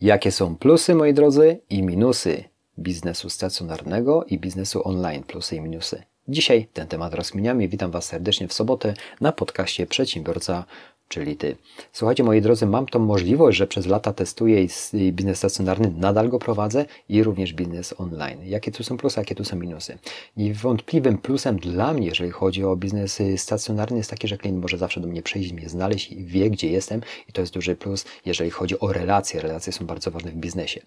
Jakie są plusy, moi drodzy, i minusy biznesu stacjonarnego i biznesu online? Plusy i minusy. Dzisiaj ten temat rozkminiamy. Witam Was serdecznie w sobotę na podcaście Przedsiębiorca czyli Ty. Słuchajcie, moi drodzy, mam tą możliwość, że przez lata testuję biznes stacjonarny, nadal go prowadzę i również biznes online. Jakie tu są plusy, jakie tu są minusy? Niewątpliwym plusem dla mnie, jeżeli chodzi o biznes stacjonarny, jest taki, że klient może zawsze do mnie przyjść, mnie znaleźć i wie, gdzie jestem i to jest duży plus, jeżeli chodzi o relacje. Relacje są bardzo ważne w biznesie.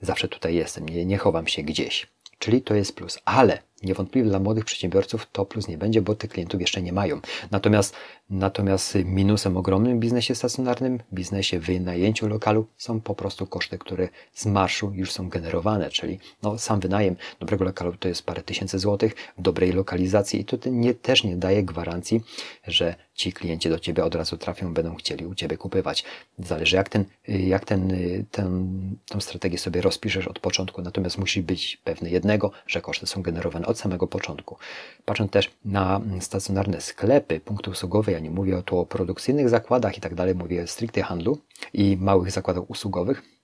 Zawsze tutaj jestem, nie, nie chowam się gdzieś. Czyli to jest plus, ale niewątpliwie dla młodych przedsiębiorców to plus nie będzie, bo tych klientów jeszcze nie mają. Natomiast, natomiast minusem ogromnym w biznesie stacjonarnym, biznesie wynajęciu lokalu są po prostu koszty, które z marszu już są generowane, czyli no, sam wynajem dobrego lokalu to jest parę tysięcy złotych w dobrej lokalizacji i to nie, też nie daje gwarancji, że ci klienci do Ciebie od razu trafią, będą chcieli u Ciebie kupywać. Zależy jak ten, jak ten, ten, tą strategię sobie rozpiszesz od początku, natomiast musi być pewny jednego, że koszty są generowane od samego początku. Patrząc też na stacjonarne sklepy, punkty usługowe, ja nie mówię tu o produkcyjnych zakładach i tak dalej, mówię stricte handlu i małych zakładach usługowych,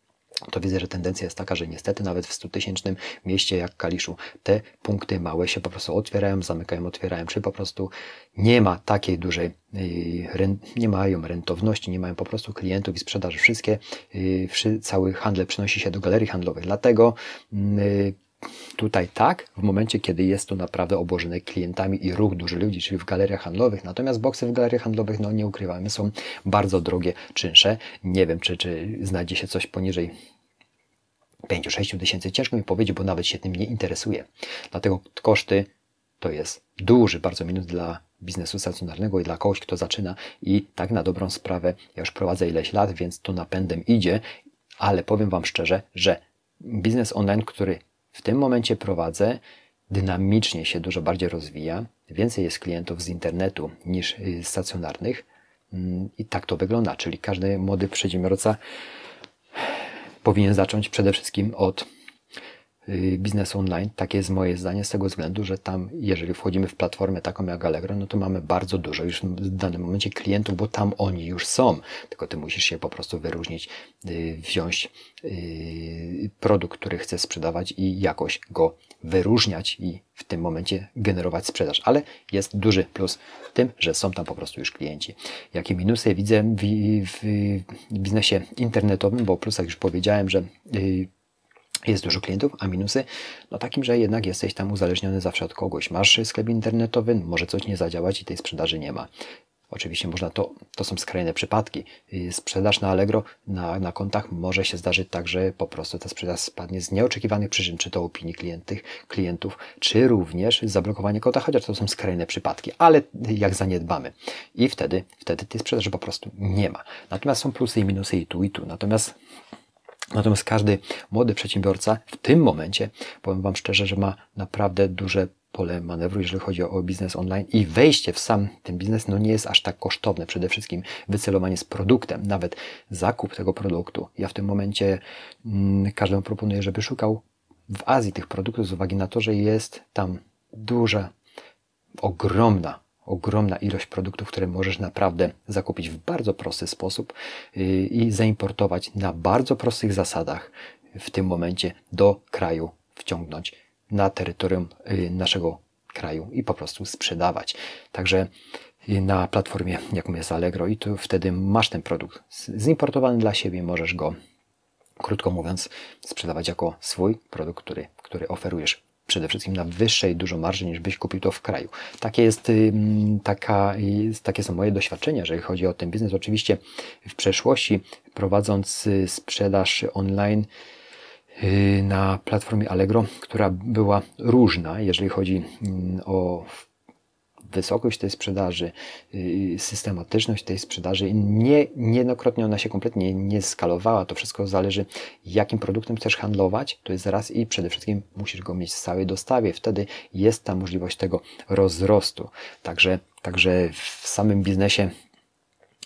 to widzę, że tendencja jest taka, że niestety nawet w 100-tysięcznym mieście jak Kaliszu te punkty małe się po prostu otwierają, zamykają, otwierają, czy po prostu nie ma takiej dużej, y, nie mają rentowności, nie mają po prostu klientów i sprzedaży. Wszystkie, y, cały handel przenosi się do galerii handlowych. Dlatego y, tutaj tak, w momencie, kiedy jest to naprawdę obłożone klientami i ruch duży ludzi, czyli w galeriach handlowych. Natomiast boksy w galeriach handlowych, no nie ukrywamy, są bardzo drogie czynsze. Nie wiem, czy, czy znajdzie się coś poniżej 5-6 tysięcy. Ciężko mi powiedzieć, bo nawet się tym nie interesuje. Dlatego koszty to jest duży bardzo minus dla biznesu stacjonarnego i dla kogoś, kto zaczyna i tak na dobrą sprawę, ja już prowadzę ileś lat, więc to napędem idzie, ale powiem Wam szczerze, że biznes online, który w tym momencie prowadzę, dynamicznie się dużo bardziej rozwija, więcej jest klientów z internetu niż y, stacjonarnych mm, i tak to wygląda, czyli każdy młody przedsiębiorca powinien zacząć przede wszystkim od Y, biznes online. Takie jest moje zdanie z tego względu, że tam, jeżeli wchodzimy w platformę taką jak Allegro, no to mamy bardzo dużo już w danym momencie klientów, bo tam oni już są. Tylko ty musisz się po prostu wyróżnić, y, wziąć y, produkt, który chcesz sprzedawać i jakoś go wyróżniać i w tym momencie generować sprzedaż. Ale jest duży plus w tym, że są tam po prostu już klienci. Jakie minusy widzę w, w biznesie internetowym, bo o plusach już powiedziałem, że jest dużo klientów, a minusy? No takim, że jednak jesteś tam uzależniony zawsze od kogoś. Masz sklep internetowy, może coś nie zadziałać i tej sprzedaży nie ma. Oczywiście można to, to są skrajne przypadki. Y, sprzedaż na Allegro na, na kontach może się zdarzyć tak, że po prostu ta sprzedaż spadnie z nieoczekiwanych przyczyn, czy to opinii klientów, klientów, czy również zablokowanie konta, chociaż to są skrajne przypadki, ale jak zaniedbamy. I wtedy, wtedy tej sprzedaży po prostu nie ma. Natomiast są plusy i minusy i tu i tu. Natomiast Natomiast każdy młody przedsiębiorca w tym momencie, powiem Wam szczerze, że ma naprawdę duże pole manewru, jeżeli chodzi o biznes online i wejście w sam ten biznes no nie jest aż tak kosztowne. Przede wszystkim wycelowanie z produktem, nawet zakup tego produktu. Ja w tym momencie mm, każdemu proponuję, żeby szukał w Azji tych produktów z uwagi na to, że jest tam duża, ogromna ogromna ilość produktów, które możesz naprawdę zakupić w bardzo prosty sposób y, i zaimportować na bardzo prostych zasadach w tym momencie do kraju, wciągnąć na terytorium y, naszego kraju i po prostu sprzedawać. Także y, na platformie, jaką jest Allegro, i tu wtedy masz ten produkt zimportowany dla siebie, możesz go, krótko mówiąc, sprzedawać jako swój produkt, który, który oferujesz przede wszystkim na wyższej dużo marży niż byś kupił to w kraju. Takie, jest, taka, takie są moje doświadczenia, jeżeli chodzi o ten biznes. Oczywiście w przeszłości prowadząc y, sprzedaż online y, na platformie Allegro, która była różna, jeżeli chodzi o wysokość tej sprzedaży, y, systematyczność tej sprzedaży. Nie, niejednokrotnie ona się kompletnie nie skalowała. To wszystko zależy, jakim produktem chcesz handlować. To jest raz i przede wszystkim musisz go mieć w całej dostawie. Wtedy jest ta możliwość tego rozrostu. Także, także w samym biznesie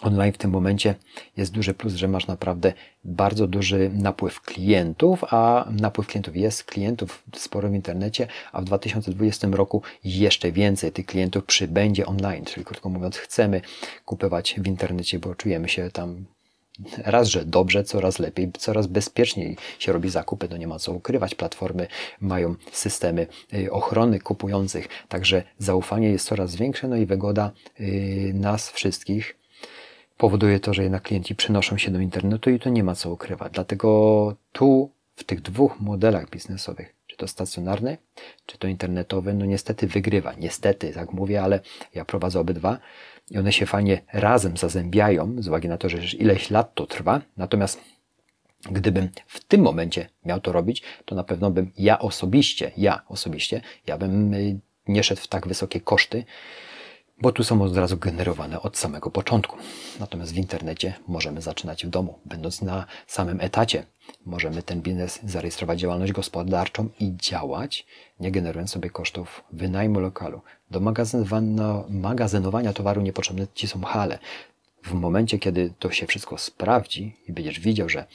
online w tym momencie jest duży plus, że masz naprawdę bardzo duży napływ klientów, a napływ klientów jest klientów sporo w internecie, a w 2020 roku jeszcze więcej tych klientów przybędzie online, czyli krótko mówiąc chcemy kupować w internecie, bo czujemy się tam raz, że dobrze, coraz lepiej, coraz bezpieczniej się robi zakupy, to nie ma co ukrywać. Platformy mają systemy y, ochrony kupujących, także zaufanie jest coraz większe, no i wygoda y, nas wszystkich powoduje to, że jednak klienci przenoszą się do internetu i to nie ma co ukrywać. Dlatego tu w tych dwóch modelach biznesowych, czy to stacjonarny, czy to internetowy, no niestety wygrywa. Niestety, tak mówię, ale ja prowadzę obydwa i one się fajnie razem zazębiają, z uwagi na to, że ileś lat to trwa. Natomiast gdybym w tym momencie miał to robić, to na pewno bym ja osobiście, ja osobiście, ja bym y, nie szedł w tak wysokie koszty, bo tu są od razu generowane od samego początku. Natomiast w internecie możemy zaczynać w domu, będąc na samym etacie. Możemy ten biznes zarejestrować działalność gospodarczą i działać, nie generując sobie kosztów wynajmu lokalu. Do magazynowania towaru niepotrzebne Ci są hale. W momencie, kiedy to się wszystko sprawdzi i będziesz widział, że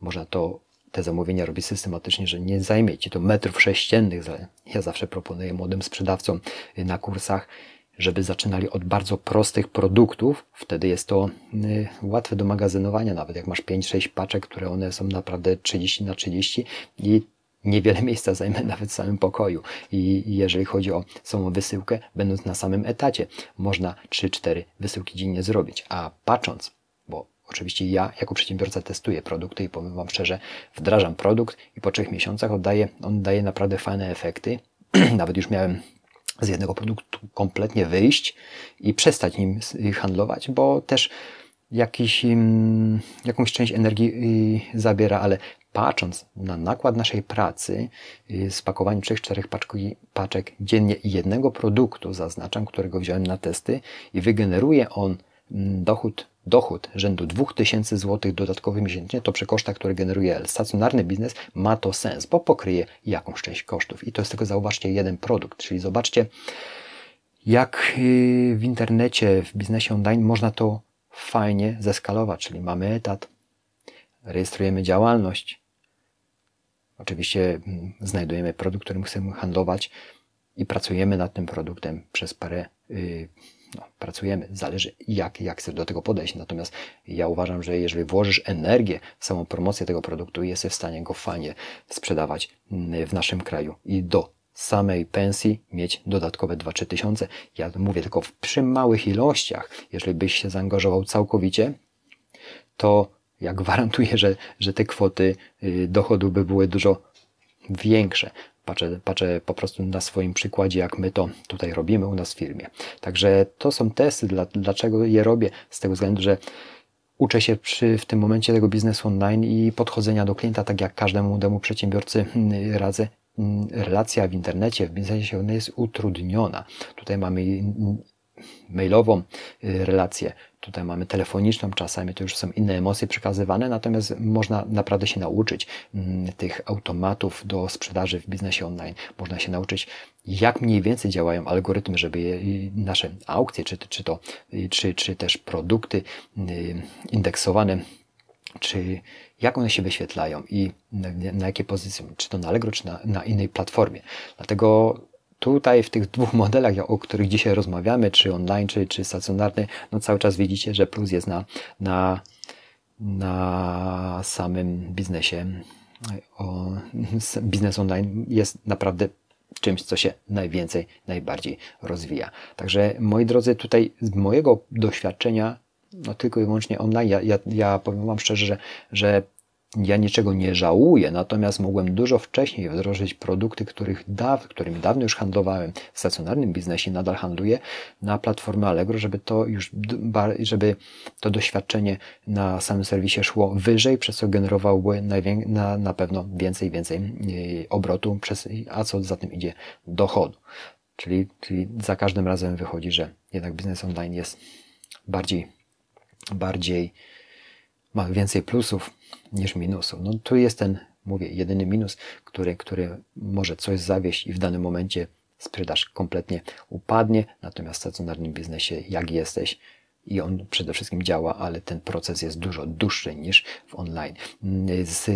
można to te zamówienia robić systematycznie, że nie zajmie Ci to metrów sześciennych. Ja zawsze proponuję młodym sprzedawcom na kursach, żeby zaczynali od bardzo prostych produktów. Wtedy jest to y, łatwe do magazynowania, nawet jak masz 5-6 paczek, które one są naprawdę 30 na 30 i niewiele miejsca zajmę nawet w samym pokoju. I jeżeli chodzi o samą wysyłkę, będąc na samym etacie, można 3-4 wysyłki dziennie zrobić. A patrząc, bo oczywiście ja jako przedsiębiorca testuję produkty i powiem Wam szczerze, wdrażam produkt i po trzech miesiącach oddaje, on daje naprawdę fajne efekty. nawet już miałem z jednego produktu kompletnie wyjść i przestać nim handlować, bo też jakiś, mm, jakąś część energii y, zabiera, ale patrząc na nakład naszej pracy, y, spakowanie 3-4 paczek dziennie jednego produktu, zaznaczam, którego wziąłem na testy i wygeneruje on dochód dochód rzędu 2000 zł dodatkowy miesięcznie, to przy kosztach, które generuje stacjonarny biznes, ma to sens, bo pokryje jakąś część kosztów. I to jest tylko, zauważcie, jeden produkt. Czyli zobaczcie, jak y, w internecie, w biznesie online można to fajnie zeskalować, czyli mamy etat, rejestrujemy działalność, oczywiście mm, znajdujemy produkt, którym chcemy handlować i pracujemy nad tym produktem przez parę y, no, pracujemy, zależy jak, jak chcesz do tego podejść. Natomiast ja uważam, że jeżeli włożysz energię w samą promocję tego produktu, jesteś w stanie go fajnie sprzedawać mm, w naszym kraju i do samej pensji mieć dodatkowe 2-3 tysiące. Ja mówię tylko przy małych ilościach. Jeżeli byś się zaangażował całkowicie, to ja gwarantuję, że, że te kwoty y, dochodu by były dużo większe. Patrzę, patrzę po prostu na swoim przykładzie, jak my to tutaj robimy u nas w firmie. Także to są testy, dla, dlaczego je robię? Z tego względu, że uczę się przy, w tym momencie tego biznesu online i podchodzenia do klienta, tak jak każdemu młodemu przedsiębiorcy hmm, radzę. Hmm, relacja w internecie, w biznesie ona jest utrudniona. Tutaj mamy mailową y, relację, tutaj mamy telefoniczną, czasami to już są inne emocje przekazywane, natomiast można naprawdę się nauczyć mm, tych automatów do sprzedaży w biznesie online. Można się nauczyć, jak mniej więcej działają algorytmy, żeby je, nasze aukcje, czy, czy, to, y, czy, czy też produkty y, indeksowane czy jak one się wyświetlają i na, na jakie pozycje, czy to na Allegro, czy na, na innej platformie. Dlatego tutaj w tych dwóch modelach, o których dzisiaj rozmawiamy, czy online, czy, czy stacjonarny, no cały czas widzicie, że plus jest na, na, na samym biznesie. O, biznes online jest naprawdę czymś, co się najwięcej, najbardziej rozwija. Także moi drodzy, tutaj z mojego doświadczenia, no tylko i wyłącznie online, ja, ja, ja powiem Wam szczerze, że, że ja niczego nie żałuję, natomiast mogłem dużo wcześniej wdrożyć produkty, których daw, którymi dawno już handlowałem w stacjonarnym biznesie, nadal handluję na platformę Allegro, żeby to już, żeby to doświadczenie na samym serwisie szło wyżej, przez co generowałoby na, na pewno więcej, więcej e, obrotu, przez, a co za tym idzie dochodu. Czyli, czyli za każdym razem wychodzi, że jednak biznes online jest bardziej, bardziej ma więcej plusów niż minusów. No tu jest ten, mówię, jedyny minus, który, który może coś zawieść i w danym momencie sprzedaż kompletnie upadnie, natomiast w stacjonarnym biznesie, jak jesteś, i on przede wszystkim działa, ale ten proces jest dużo dłuższy niż w online. Z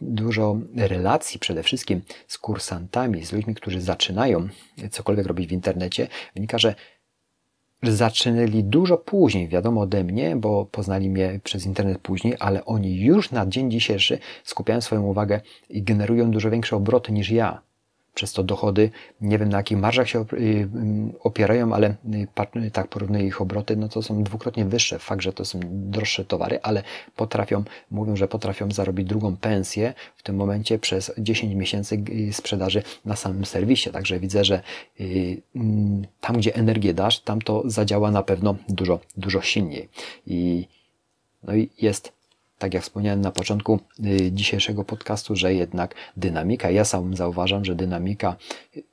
dużo relacji przede wszystkim z kursantami, z ludźmi, którzy zaczynają cokolwiek robić w internecie, wynika, że zaczynali dużo później, wiadomo ode mnie, bo poznali mnie przez internet później, ale oni już na dzień dzisiejszy skupiają swoją uwagę i generują dużo większe obroty niż ja przez to dochody, nie wiem na jakich marżach się y, opierają, ale y, tak porównuję ich obroty, no to są dwukrotnie wyższe. Fakt, że to są droższe towary, ale potrafią, mówią, że potrafią zarobić drugą pensję w tym momencie przez 10 miesięcy y, sprzedaży na samym serwisie. Także widzę, że mm, tam, gdzie energię dasz, tam to zadziała na pewno dużo, dużo silniej. I, no i jest tak jak wspomniałem na początku y, dzisiejszego podcastu, że jednak dynamika, ja sam zauważam, że dynamika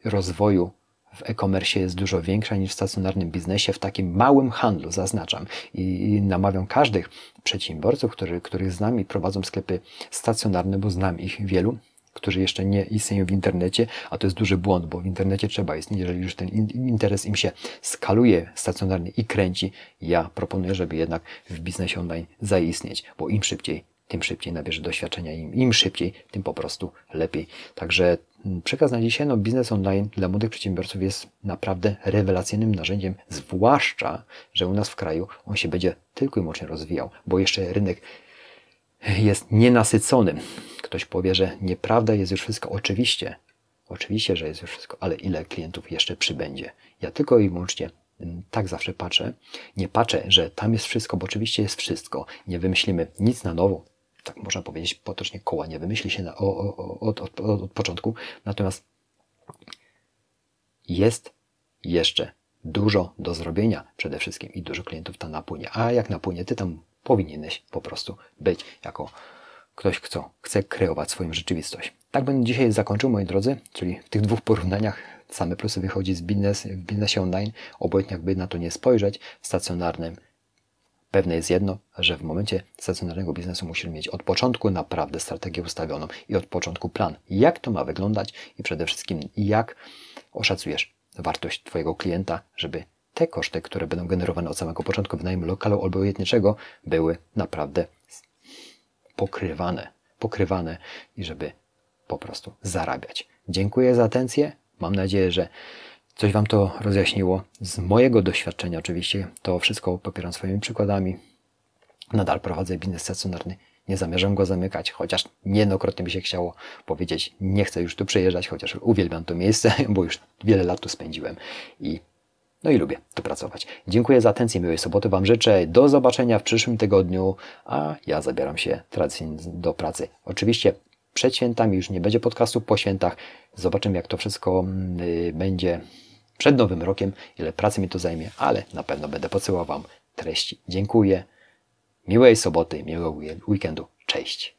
rozwoju w e-commerce jest dużo większa niż w stacjonarnym biznesie, w takim małym handlu, zaznaczam. I, namawiam każdych przedsiębiorców, który, których znam i prowadzą sklepy stacjonarne, bo znam ich wielu, którzy jeszcze nie istnieją w internecie, a to jest duży błąd, bo w internecie trzeba istnieć. Jeżeli już ten interes im się skaluje stacjonarnie i kręci, ja proponuję, żeby jednak w biznesie online zaistnieć, bo im szybciej, tym szybciej nabierze doświadczenia, im, im szybciej, tym po prostu lepiej. Także mm, przekaz na dzisiaj, no biznes online dla młodych przedsiębiorców jest naprawdę rewelacyjnym narzędziem, zwłaszcza, że u nas w kraju on się będzie tylko i wyłącznie rozwijał, bo jeszcze rynek jest nienasycony. Ktoś powie, że nieprawda jest już wszystko. Oczywiście, oczywiście, że jest już wszystko, ale ile klientów jeszcze przybędzie? Ja tylko i wyłącznie mm, tak zawsze patrzę. Nie patrzę, że tam jest wszystko, bo oczywiście jest wszystko. Nie wymyślimy nic na nowo. Tak można powiedzieć potocznie, koła nie wymyśli się na, o, o, od, od, od, od początku. Natomiast jest jeszcze dużo do zrobienia przede wszystkim i dużo klientów tam napłynie. A jak napłynie, ty tam powinieneś po prostu być jako ktoś, kto chce kreować swoją rzeczywistość. Tak będę dzisiaj zakończył, moi drodzy, czyli w tych dwóch porównaniach. Same plusy wychodzi z biznes, w biznesie online, obojętnie jakby na to nie spojrzeć, w stacjonarnym. Pewne jest jedno, że w momencie stacjonarnego biznesu musisz mieć od początku naprawdę strategię ustawioną i od początku plan, jak to ma wyglądać i przede wszystkim jak oszacujesz wartość Twojego klienta, żeby te koszty, które będą generowane od samego początku wynajmu lokalu obojętniczego, były naprawdę pokrywane, pokrywane i żeby po prostu zarabiać. Dziękuję za atencję. Mam nadzieję, że coś Wam to rozjaśniło. Z mojego doświadczenia oczywiście to wszystko popieram swoimi przykładami. Nadal prowadzę biznes stacjonarny. Nie zamierzam go zamykać, chociaż niejednokrotnie mi się chciało powiedzieć, nie chcę już tu przyjeżdżać, chociaż uwielbiam to miejsce, bo już wiele lat tu spędziłem i no i lubię tu pracować. Dziękuję za atencję, miłej soboty Wam życzę. Do zobaczenia w przyszłym tygodniu, a ja zabieram się tradycyjnie do pracy. Oczywiście przed świętami już nie będzie podcastu, po świętach zobaczymy jak to wszystko yy, będzie przed nowym rokiem, ile pracy mi to zajmie, ale na pewno będę podsyłał Wam treści. Dziękuję. Miłej soboty, miłego weekendu. Cześć.